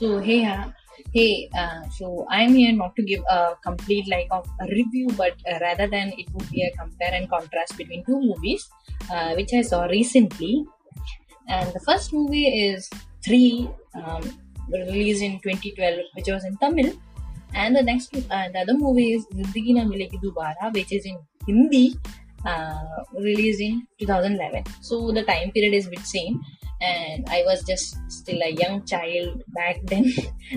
So hey, uh, hey. Uh, so I'm here not to give a complete like of a review, but uh, rather than it would be a compare and contrast between two movies, uh, which I saw recently. And the first movie is Three, um, released in 2012, which was in Tamil. And the next, uh, the other movie is Zindagi Na Milegi Dubara, which is in Hindi, uh, released in 2011. So the time period is bit same and I was just still a young child back then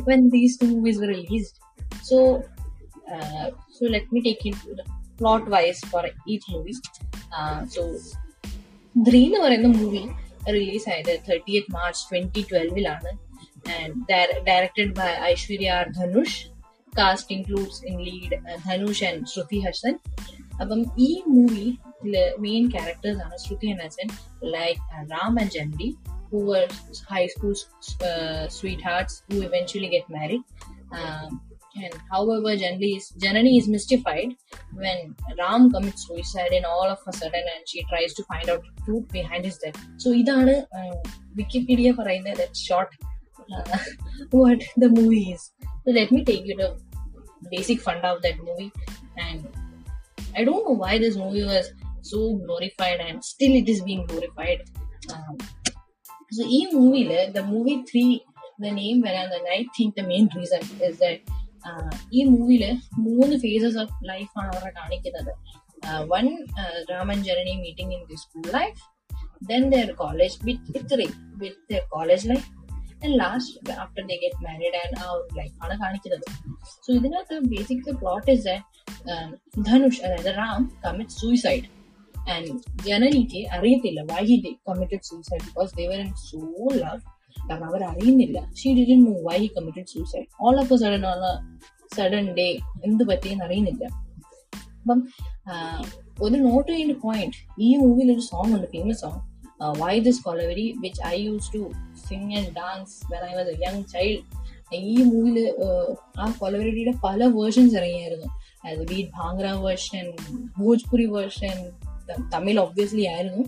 when these two movies were released. So, uh, so let me take you to the plot wise for each movie. Uh, so, three എന്ന് പറയുന്ന movie release ആയത് thirtieth March twenty ട്വൽവിലാണ് and directed by Aishwarya R Dhanush cast includes in lead Dhanush and Shruti Hassan അപ്പം ഈ മൂവിയിൽ main characters ആണ് Shruti Hassan like Ram and Janani who were high school uh, sweethearts who eventually get married. Um, and however, Janani is, Janani is mystified when Ram commits suicide and all of a sudden and she tries to find out the truth behind his death. So, ഇതാണ് Wikipedia പറയുന്ന that short uh, what the movie is. So, let me take you the basic fund of that movie. And I don't know why this movie was so glorified and still it is being glorified. Um, so ഈ മൂവിയിൽ the movie three the name വരാൻ തന്നെ I think the main reason is that ഈ മൂവിയിൽ മൂന്ന് phases of ലൈഫാണ് അവരെ കാണിക്കുന്നത്. One Raman Janani meeting in the school life then their college with three with their college life and last after they get married and ആ ഒരു ലൈഫാണ് കാണിക്കുന്നത്. സോ ഇതിനകത്ത് basic plot is that Dhanush അതായത് Ram commit suicide and ജനനിക്ക് അറിയത്തില്ല why he committed suicide because they were in so love കാരണം അവർ അറിയുന്നില്ല. She didn't know why he committed suicide all of a sudden all sudden day എന്ത് പറ്റിയെന്ന് അറിയുന്നില്ല. അപ്പം ഒരു നോട്ട് ചെയ്യേണ്ട പോയിന്റ് ഈ മൂവിയിൽ ഒരു സോങ് ഉണ്ട് famous song why this Kolaveri which I use to sing and dance when I was a young child ഈ മൂവിയിൽ ആ കൊലവരടിയുടെ പല വേർഷൻസ് ഇറങ്ങിയായിരുന്നു. അതായത് beat Bhangra version Bhojpuri version Tamil obviously ആയിരുന്നു.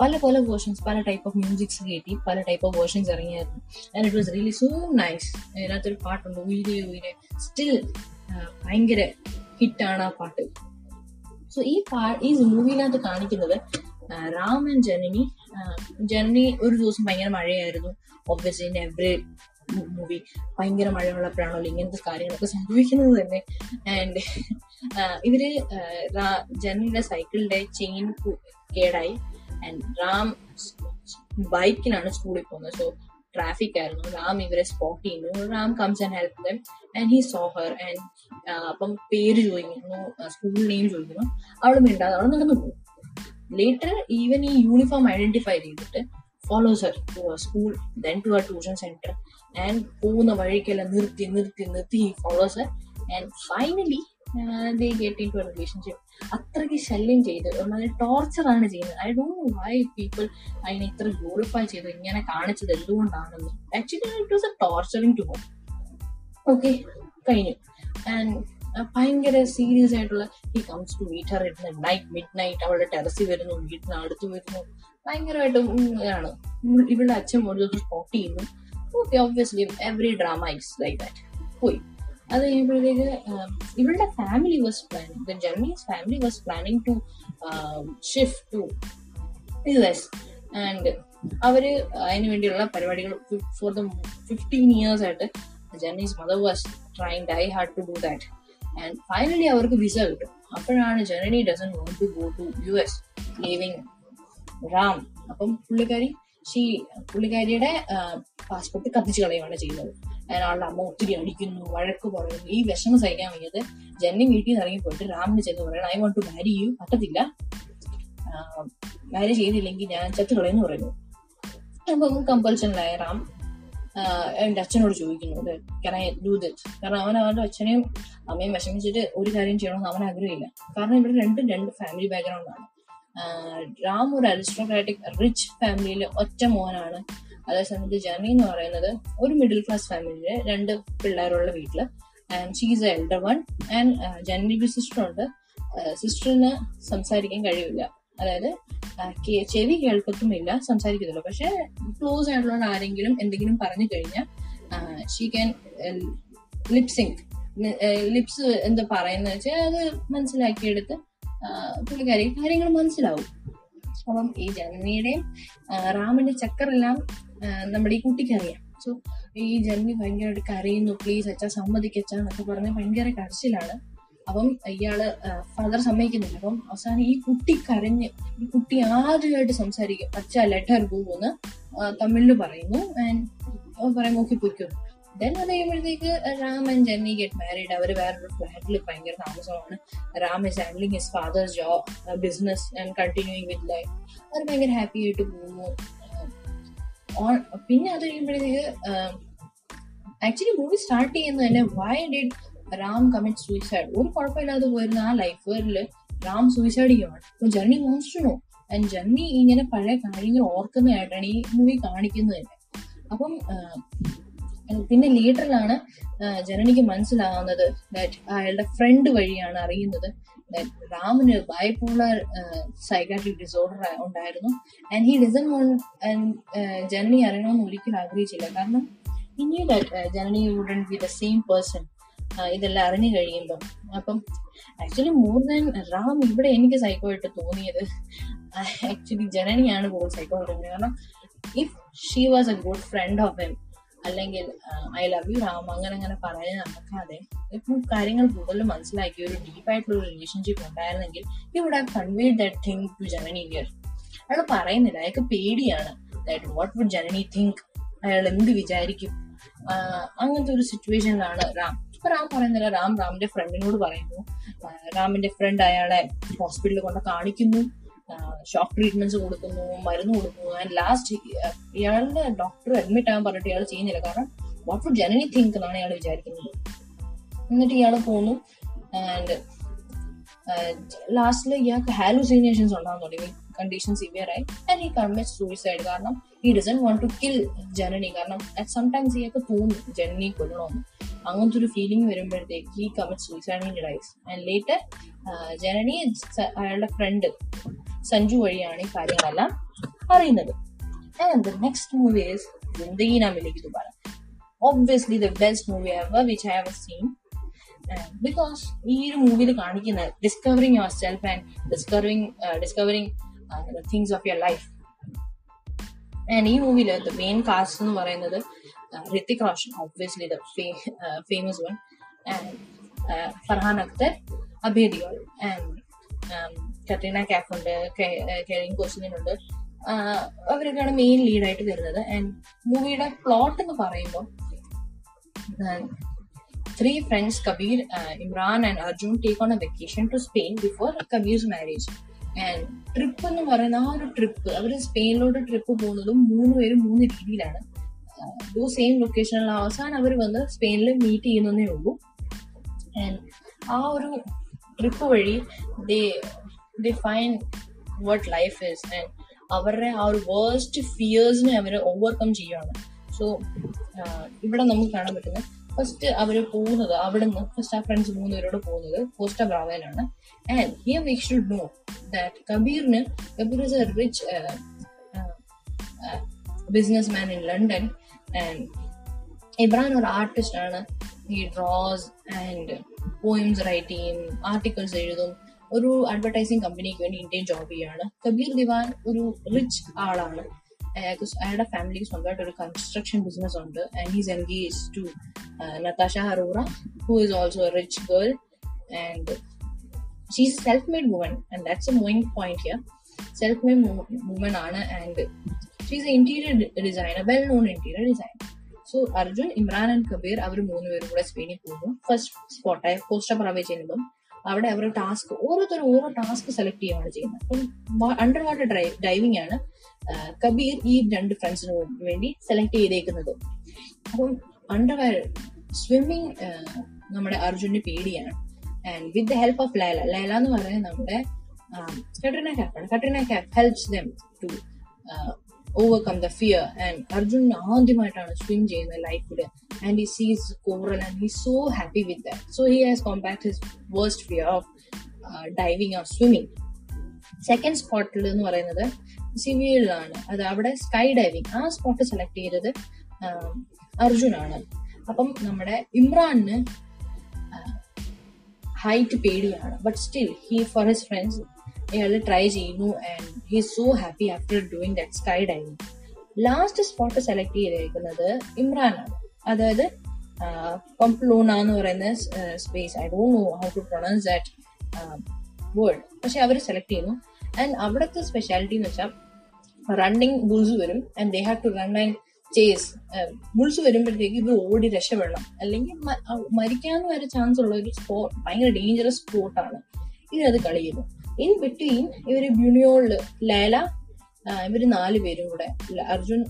പല പല വേർഷൻസ് പല ടൈപ്പ് ഓഫ് മ്യൂസിക്സ് കേട്ടി പല type of versions ഇറങ്ങിയായിരുന്നു. And it was really so nice അതിനകത്തൊരു പാട്ടുണ്ട് ഉയിരെ ഉയിരെ. സ്റ്റിൽ ഭയങ്കര ഹിറ്റാണ് ആ പാട്ട്. സോ ഈ പാ ഈ മൂവിയിനകത്ത് കാണിക്കുന്നത് റാം ആൻഡ് ജനനി ജനനി ഒരു ദിവസം ഭയങ്കര മഴയായിരുന്നു. ഒബ്വിയസ്ലി എവറി മൂവി ഭയങ്കര മഴയുള്ളപ്പോഴാണല്ലോ ഇങ്ങനത്തെ കാര്യങ്ങളൊക്കെ സംഭവിക്കുന്നത് തന്നെ. ആൻഡ് ഇവർ ജനലിന്റെ സൈക്കിളിന്റെ ചെയിൻ കേടായി. ആൻഡ് റാം ബൈക്കിനാണ് സ്കൂളിൽ പോകുന്നത്. സോ ട്രാഫിക് ആയിരുന്നു. റാം ഇവരെ സ്പോട്ട് ചെയ്യുന്നു. Ram comes and help them and he saw her and അപ്പം പേര് ചോദിക്കുന്നു. സ്കൂൾ നെയിം ചോദിക്കുന്നു. അവൾ മിണ്ടാതെ അവൾ നടന്നു പോകും. ലേറ്റർ ഈവൻ ഈ യൂണിഫോം ഐഡന്റിഫൈ ചെയ്തിട്ട് ടു ആ സ്കൂൾ ദെൻ ടു ആ ട്യൂഷൻ സെന്റർ ആൻഡ് പോകുന്ന വഴിക്കെല്ലാം നിർത്തി നിർത്തി നിർത്തി he follows her and finally relationship അത്രയ്ക്ക് ശല്യം ചെയ്ത് ടോർച്ചർ ആണ് ചെയ്യുന്നത്. ഐ ഡോ വൈ പീപ്പിൾ അതിനെ ഇത്ര ഗ്ലോറിഫൈ ചെയ്ത് ഇങ്ങനെ കാണിച്ചത് എന്തുകൊണ്ടാണെന്ന്. Actually it was a torturing to home okay കഴിഞ്ഞു. ആൻഡ് ഭയങ്കര സീരിയസ് ആയിട്ടുള്ള he comes to meet her in night midnight അവളുടെ ടെറസിൽ വരുന്നു വീട്ടിന് അടുത്ത് വരുന്നു. ഭയങ്കരമായിട്ട് ഇതാണ്. ഇവളുടെ അച്ഛൻ ഒരു സ്പോട്ട് ചെയ്യുന്നു. Okay obviously every drama is like that പോയി. അത് കഴിയുമ്പോഴത്തേക്ക് ഇവളുടെ family was planning the ജർമ്മീസ് family was planning to shift to U S and അവർ അതിന് വേണ്ടിയുള്ള പരിപാടികൾ ഫോർ ദ ഫിഫ്റ്റീൻ ഇയേഴ്സ് ആയിട്ട് ജർമ്മീസ് mother was trying die hard to do that and finally അവർക്ക് visa കിട്ടും. അപ്പോഴാണ് Janani doesn't want to go to U S leaving Ram. അപ്പം പുള്ളിക്കാരി she പുള്ളിക്കാരിയുടെ passport കത്തിച്ചു കളയുകയാണ് ചെയ്യുന്നത്. അതിനാളുടെ അമ്മ ഒത്തിരി അടിക്കുന്നു വഴക്ക് പറയുന്നു ഈ വിഷമം സഹിക്കാൻ വയ്യത് ജന്നി വീട്ടിൽ നിന്ന് ഇറങ്ങി പോയിട്ട് റാമിന് ചെന്ന് പറയണം I want to marry you പറ്റത്തില്ല. മാരേജ് ചെയ്തില്ലെങ്കിൽ ഞാൻ ചത്തു കളയെന്ന് പറയുന്നു. അപ്പം കമ്പൽഷനിലായ റാം എന്റെ അച്ഛനോട് ചോദിക്കുന്നു കന ഡു ദിറ്റ് കാരണം അവൻ അവന്റെ അച്ഛനെയും അമ്മയും വിഷമിച്ചിട്ട് ഒരു കാര്യം ചെയ്യണമെന്ന് അവൻ ആഗ്രഹമില്ല. കാരണം ഇവിടെ രണ്ടും രണ്ട് ഫാമിലി ബാക്ക്ഗ്രൗണ്ട് ആണ്. റാം ഒരു അരിസ്റ്റോക്രാറ്റിക് റിച്ച് ഫാമിലിയിലെ ഒറ്റ മോനാണ്. അതേസമയത്ത് ജനി എന്ന് പറയുന്നത് ഒരു മിഡിൽ ക്ലാസ് ഫാമിലിയിലെ രണ്ട് പിള്ളേരുള്ള വീട്ടിൽ. And she's a elder one and ജനിക്ക് sister ഉണ്ട്. സിസ്റ്ററിന് സംസാരിക്കാൻ കഴിയില്ല അതായത് ചെവി കേൾക്കത്തുമില്ല സംസാരിക്കത്തില്ല പക്ഷെ ക്ലോസ് ആയിട്ടുള്ള ആരെങ്കിലും എന്തെങ്കിലും പറഞ്ഞു കഴിഞ്ഞാൽ ഷീ ക്യാൻ ലിപ്സിങ് ലിപ്സ് എന്താ പറയുന്നത് വെച്ചാൽ അത് മനസ്സിലാക്കിയെടുത്ത് പുള്ളിക്കാരി കാര്യങ്ങൾ മനസ്സിലാവും. അപ്പം ഈ ജനനിയുടെ റാമിന്റെ ചക്കറെല്ലാം നമ്മുടെ ഈ കുട്ടിക്ക് അറിയാം. സോ ഈ ജനനി ഭയങ്കരമായിട്ട് കരയുന്നു. പ്ലീസ് അച്ഛാ സമ്മതിക്കച്ച എന്നൊക്കെ പറഞ്ഞ് ഭയങ്കര കരച്ചിലാണ്. അപ്പം ഇയാൾ ഫാദർ സമ്മതിക്കുന്നില്ല. അപ്പം അവസാനം ഈ കുട്ടി കരഞ്ഞ് ഈ കുട്ടി ആദ്യമായിട്ട് സംസാരിക്കും. അച്ഛ ലെറ്റർ പോകുമെന്ന് തമിഴിൽ പറയുന്നു. ആൻഡ് പറയും നോക്കി പൊയ്ക്കും. ദെൻ അത് കഴിയുമ്പോഴത്തേക്ക് Ram and Jenny get married അവർ വേറൊരു ഫ്ലാറ്റിൽ ഭയങ്കര താമസമാണ്. Ram is handling his father's job business and continuing with life അവർ ഭയങ്കര ഹാപ്പി ആയിട്ട് പോകുന്നു. പിന്നെ അത് കഴിയുമ്പോഴത്തേക്ക് ആക്ച്വലി മൂവി സ്റ്റാർട്ട് ചെയ്യുന്നത് തന്നെ why did Ram commit suicide ഒരു കുഴപ്പമില്ലാതെ പോയിരുന്ന ആ ലൈഫിൽ റാം സൂയിസൈഡ് ചെയ്യുവാണ്. അപ്പൊ ജർണി മോൺസ്റ്റണോ ആൻഡ് ജർണി ഇങ്ങനെ പഴയ കാര്യങ്ങൾ ഓർക്കുന്നതായിട്ടാണ് ഈ മൂവി കാണിക്കുന്നത് തന്നെ. അപ്പം പിന്നെ ലീഡറിലാണ് ജനനിക്ക് മനസ്സിലാവുന്നത് അയാളുടെ ഫ്രണ്ട് വഴിയാണ് അറിയുന്നത് റാമിന് ബൈപോളർ സൈക്കാട്രിക് ഡിസോർഡർ ഉണ്ടായിരുന്നു. And he doesn't want Janani അറിയണമെന്ന് ഒരിക്കലും ആഗ്രഹിച്ചില്ല. കാരണം ഇനി Janani wouldn't be the same person ഇതെല്ലാം അറിഞ്ഞു കഴിയുമ്പം. അപ്പം ആക്ച്വലി മോർ ദാൻ റാം ഇവിടെ എനിക്ക് സൈക്കോ ആയിട്ട് തോന്നിയത് ആക്ച്വലി ജനനിയാണ് കൂടുതൽ സൈക്കോ ആയിട്ട് തോന്നിയത്. കാരണം if she was a good friend of em അല്ലെങ്കിൽ ഐ ലവ് യു രാമ അങ്ങനെ അങ്ങനെ പറയാൻ നടക്കാതെ ഇപ്പം കാര്യങ്ങൾ കൂടുതൽ മനസ്സിലാക്കി ഒരു ഡീപ്പായിട്ടുള്ള റിലേഷൻഷിപ്പ് ഉണ്ടായിരുന്നെങ്കിൽ you would have convey that thing to Janani here അയാൾ പറയുന്നില്ല അയാൾക്ക് പേടിയാണ് that what would Janani think അയാൾ എന്ത് വിചാരിക്കും? അങ്ങനത്തെ ഒരു സിറ്റുവേഷനിലാണ് റാം. ഇപ്പൊ റാം പറയുന്നില്ല റാം റാമിന്റെ ഫ്രണ്ടിനോട് പറയുന്നു. റാമിന്റെ ഫ്രണ്ട് അയാളെ ഹോസ്പിറ്റലിൽ കൊണ്ട് കാണിക്കുന്നു. ഷോക്ക് ട്രീറ്റ്മെന്റ്സ് കൊടുക്കുന്നു മരുന്ന് കൊടുക്കുന്നു. ആൻഡ് ലാസ്റ്റ് ഇയാളുടെ ഡോക്ടർ അഡ്മിറ്റ് ആകാൻ പറഞ്ഞിട്ട് ഇയാൾ ചെയ്യുന്നില്ല. കാരണം വാട്ട് വുഡ് ജനനി തിങ്ക് എന്നാണ് ഇയാൾ വിചാരിക്കുന്നത്. എന്നിട്ട് ഇയാൾ പോന്നു. ആൻഡ് ലാസ്റ്റിൽ ഇയാൾക്ക് ഹാലുസിനേഷൻസ് ഉണ്ടാകാൻ തുടങ്ങി. കണ്ടീഷൻ സിവിയർ ആയി. ആൻഡ് ഈ കമ്മിറ്റ് സൂയിസൈഡ് കാരണം ഈ doesn't want to kill Janani കാരണം അറ്റ് സംടൈംസ് ഇയാൾക്ക് തോന്നും ജനനി കൊല്ലണമെന്ന് അങ്ങനത്തെ ഒരു ഫീലിംഗ് വരുമ്പോഴത്തേക്ക് ഈ commit suicide in dies and later Janani അയാളുടെ ഫ്രണ്ട് സഞ്ജു വഴിയാണ് ഈ കാര്യങ്ങളെല്ലാം അറിയുന്നത്. And the next movie is Zindagi Na obviously the best movie ever which I have seen. Because ഈ ഒരു മൂവിയിൽ കാണിക്കുന്ന discovering yourself and discovering discovering things of your life and ഈ മൂവിയിൽ ദ മെയിൻ കാസ്റ്റ് എന്ന് പറയുന്നത് Roshan obviously the famous one and Farhan Akhtar Abhay and and Katrina Kaif ഉണ്ട് കെറിൻ കോസ്ലിൻ ഉണ്ട് അവരൊക്കെയാണ് മെയിൻ ലീഡായിട്ട് വരുന്നത്. ആൻഡ് മൂവിയുടെ പ്ലോട്ട് എന്ന് പറയുമ്പോൾ three friends Kabir Imran and Arjun take on a vacation to Spain before Kabir's marriage and trip എന്ന് പറയുന്ന ആ ഒരു ട്രിപ്പ് അവർ സ്പെയിനിലോട്ട് ട്രിപ്പ് പോകുന്നതും മൂന്ന് പേരും മൂന്ന് രീതിയിലാണ്. ടു സെയിം ലൊക്കേഷനിൽ അവസാനം അവർ വന്ന് സ്പെയിനിൽ മീറ്റ് ചെയ്യുന്നതേ ഉള്ളൂ. ആൻഡ് ആ ഒരു ട്രിപ്പ് വഴി they they find what life is and അവരുടെ ആ ഒരു വേഴ്സ്റ്റ് ഫിയേഴ്സിനെ അവർ ഓവർകം ചെയ്യുകയാണ് സോ ഇവിടെ നമുക്ക് കാണാൻ പറ്റുന്നത് ഫസ്റ്റ് അവർ പോകുന്നത് അവിടെ നിന്ന് ഫസ്റ്റ് ആ ഫ്രണ്ട്സ് മൂന്നുപേരോട് പോകുന്നത് പോകുന്നത് Costa ബ്രാവയിലാണ് and here we should know that കബീറിന് Kabir is a rich businessman in London and Imran ഒരു ആർട്ടിസ്റ്റ് ആണ്. ഈ ഡ്രോസ് ആൻഡ് പോയിംസ് റൈറ്റ് ചെയ്യും ആർട്ടിക്കിൾസ് എഴുതും. ഒരു അഡ്വർടൈസിങ് കമ്പനിക്ക് വേണ്ടി ഇന്ത്യൻ ജോബ് ചെയ്യാണ്. കബീർ ദിവാൻ ഒരു റിച്ച് ആളാണ്. അയാൾക്ക് അയാളുടെ ഫാമിലിക്ക് സ്വന്തമായിട്ട് ഒരു കൺസ്ട്രക്ഷൻ ബിസിനസ് ഉണ്ട്. And he's engage to Natasha Arora who is also a rich girl and she's self made woman and that's a moving point here self made woman ആണ്. And she's interior designer well known interior designer so Arjun Imran and Kabir അവർ മൂന്ന് പേരും കൂടെ സ്പെയിനിൽ പോകുന്നു. First സ്പോട്ടായ poster പ്രാവേ ചെയ്യുമ്പം അവിടെ അവർ task ഓരോരുത്തരും ഓരോ ടാസ്ക് സെലക്ട് ചെയ്യുകയാണ് ചെയ്യുന്നത്. അപ്പം അണ്ടർ വാട്ടർ ഡ്രൈവ് ഡൈവിംഗ് ആണ് കബീർ ഈ രണ്ട് ഫ്രണ്ട്സിന് വേണ്ടി സെലക്ട് ചെയ്തേക്കുന്നത്. അപ്പം അണ്ടർ സ്വിമ്മിങ് നമ്മുടെ അർജുന്റെ പേടിയാണ്. And with the help of Laila Laila എന്ന് പറയുന്നത് നമ്മുടെ Katrina കാപ്പാണ് Katrina Kaif helps them to overcome the fear and Arjun ആദ്യമായിട്ടാണ് സ്വിം ചെയ്യുന്നത് ലൈഫിൽ ആൻഡ് ഈ sees coral and he so happy with that so he has compact his worst fear of diving or swimming second സ്പോട്ടിൽ എന്ന് പറയുന്നത് സിവിയിലാണ് അത് അവിടെ സ്കൈ ഡൈവിങ് ആ സ്പോട്ട് സെലക്ട് ചെയ്തത് അർജുനാണ് അപ്പം നമ്മുടെ ഇമ്രാന് ഹൈറ്റ് പേടിയാണ്. But still he for his friends അയാൾ ട്രൈ ചെയ്യുന്നു and he so happy after doing that sky diving last spot select ചെയ്തേക്കുന്നത് ഇമ്രാനാണ്. അതായത് പംപ്ലൂണ എന്ന് പറയുന്ന space I don't know how to pronounce that word പക്ഷെ അവർ സെലക്ട് ചെയ്യുന്നു. ആൻഡ് അവിടുത്തെ സ്പെഷ്യാലിറ്റി എന്ന് വെച്ചാൽ റണ്ണിങ് ബുൾസ് വരും and they have to run and chase bulls വരുമ്പോഴത്തേക്ക് ഇവർ ഓടി രക്ഷപ്പെടണം. അല്ലെങ്കിൽ മരിക്കാൻ വരെ ചാൻസ് ഉള്ള ഒരു സ്പോട്ട് ഭയങ്കര ഡേഞ്ചറസ് സ്പോട്ടാണ് ഇതിനത് കളിയുന്നു ഇൻ ബിറ്റ്വീൻ ഇവർ ബ്യൂണിയോളിൽ ലേല ഇവർ നാല് പേരും കൂടെ അർജുൻ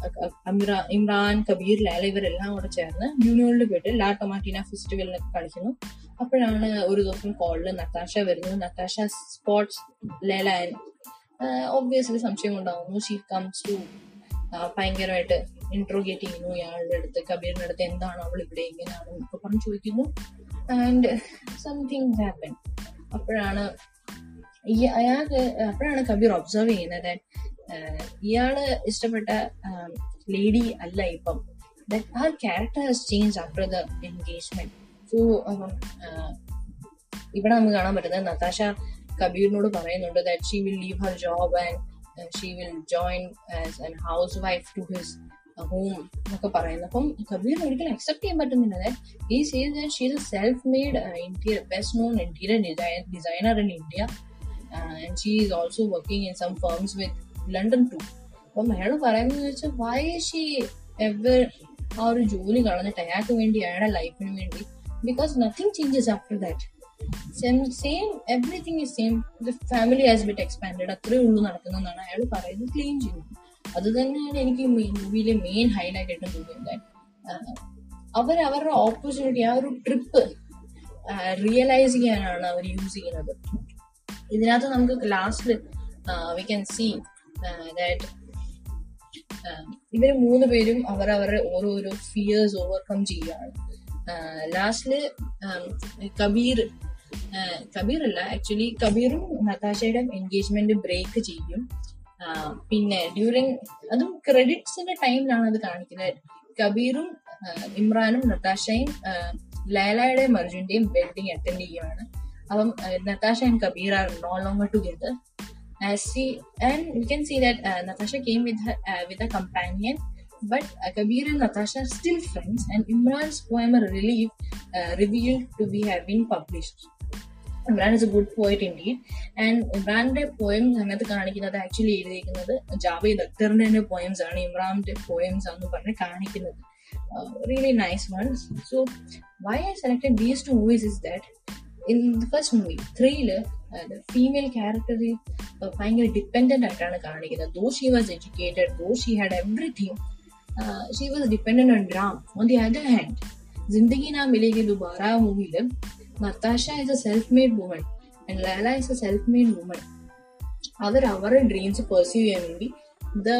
ഇമ്രാൻ കബീർ ലേല ഇവരെല്ലാം കൂടെ ചേർന്ന് ബ്യൂണിയോളിൽ പോയിട്ട് ലാ ടൊമാറ്റീന ഫെസ്റ്റിവലിനൊക്കെ കളിക്കുന്നു. അപ്പോഴാണ് ഒരു ദിവസം കോളിൽ നത്താഷ വരുന്നത്. നത്താഷ സ്പോർട്സ് ലേല ഒബ്വിയസ്ലി സംശയം ഉണ്ടാവുന്നു. ഷീ കംസ് ടു ഭയങ്കരമായിട്ട് ഇൻട്രോഗേറ്റ് ചെയ്യുന്നു ഇയാളുടെ അടുത്ത് കബീറിന്റെ അടുത്ത് എന്താണ് അവൾ ഇവിടെ ഇങ്ങനെയാണ് എന്നൊക്കെ പറഞ്ഞു ചോദിക്കുന്നു. ആൻഡ് സംതിങ് ഹാപ്പൻ അപ്പോഴാണ് അയാൾക്ക് അപ്പോഴാണ് കബീർ ഒബ്സർവ് ചെയ്യുന്നത്. ഇയാൾ ഇഷ്ടപ്പെട്ട ലേഡി അല്ല ഇപ്പം. Character has change after the engagement ഇവിടെ നമുക്ക് കാണാൻ പറ്റുന്നത് നതാഷ കബീറിനോട് പറയുന്നുണ്ട് that she will leave her job and she will join as an housewife to his home എന്നൊക്കെ പറയുന്നു. അപ്പം കബീർ ഒരിക്കലും അക്സെപ്റ്റ് ചെയ്യാൻ പറ്റുന്നില്ല. ഈ sees she is self made India best known interior designer in India and she is also working in some firms with London to അപ്പം അയാൾ പറയുന്നത് വെച്ചാൽ വൈ ഷീ എവർ ആ ഒരു ജോലി കളഞ്ഞിട്ട് അയാൾക്ക് വേണ്ടി അയാളുടെ ലൈഫിന് വേണ്ടി? Because nothing changes after that same same everything is same the family has bit expanded അത്രേ ഉള്ളൂ നടക്കുന്നതെന്നാണ് അയാൾ പറയുന്നത് ക്ലീൻ ചെയ്യുന്നത്. അത് തന്നെയാണ് എനിക്ക് മൂവിയിലെ മെയിൻ ഹൈലൈറ്റ് ആയിട്ട് തോന്നിയത്. അവർ അവരുടെ ഓപ്പർച്യൂണിറ്റി ആ ഒരു ട്രിപ്പ് റിയലൈസ് ചെയ്യാനാണ് അവർ യൂസ് ചെയ്യുന്നത്. ഇതിനകത്ത് നമുക്ക് ലാസ്റ്റിൽ വി ക്യാൻ സി ദാറ്റ് ഇവർ മൂന്ന് പേരും അവരവരുടെ ഓരോരോ ഫിയേഴ്സ് ഓവർകം ചെയ്യുകയാണ് ലാസ്റ്റിൽ കബീർ കബീർ അല്ല ആക്ച്വലി കബീറും നതാശയുടെ എൻഗേജ്മെന്റ് ബ്രേക്ക് ചെയ്യും. പിന്നെ ഡ്യൂറിങ് അതും ക്രെഡിറ്റ്സിന്റെ ടൈമിലാണ് അത് കാണിക്കുന്നത്. കബീറും ഇമ്രാനും നതാശയും ലാലായുടെയും അർജുന്റെയും വെഡിങ് അറ്റൻഡ് ചെയ്യുകയാണ് അപ്പം Natasha and Kabir are no longer together Uh, see, and we can see that uh, Natasha came with her uh, with a companion, but Kabir and Natasha are still friends. And Imran's poem "Relief" revealed to be have been published. Imran is a good poet indeed and ഇമ്രാന്റെ poems അതിനകത്ത് കാണിക്കുന്നത് actually എഴുതിയിരിക്കുന്നത് ജാവേദ് അക്തറിന്റെ തന്നെ poems ആണ് ഇമ്രാന്റെ poems ആണെന്ന് പറഞ്ഞ് കാണിക്കുന്നത് really nice ones so why I selected these two movies is that In the first movie ത്രീയിൽ female character ഭയങ്കര ഡിപ്പെൻഡന്റ് ആയിട്ടാണ് കാണിക്കുന്നത്. Though she was educated though she had everything she was dependent on dram on the other hand Zindagi Na Milegi Dobara മൂവിയിൽ Natasha is a self made woman and Lala is a self made woman അവർ അവരുടെ dreams perceive ചെയ്യാൻ വേണ്ടി the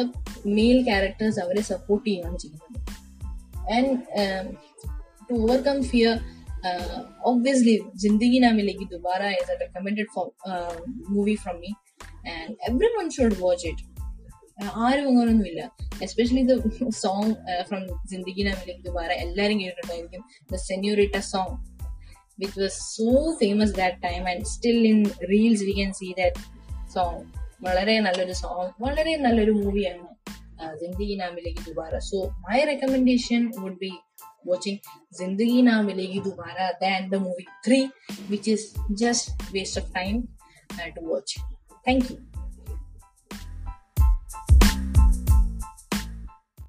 male characters അവരെ support ചെയ്യുകയാണ് ചെയ്യുന്നത്. And to overcome fear obviously Zindagi Na Milegi Dobara is a recommended for uh, movie from me and everyone should watch it. ആരും അങ്ങനൊന്നുമില്ല especially the song from Zindagi നാമിലേക്ക് Dobara എല്ലാവരും കേട്ടിട്ടുണ്ടായിരിക്കും. The Senorita song which was so famous that time and still in reels we can see that song വളരെ നല്ലൊരു song വളരെ നല്ലൊരു മൂവിയാണ് Zindagi നാമിലേക്ക് Dobara so my recommendation would be watching Zindagi Na Milegi Dobara than the movie 3, which is just waste of time uh, to watch. Thank you.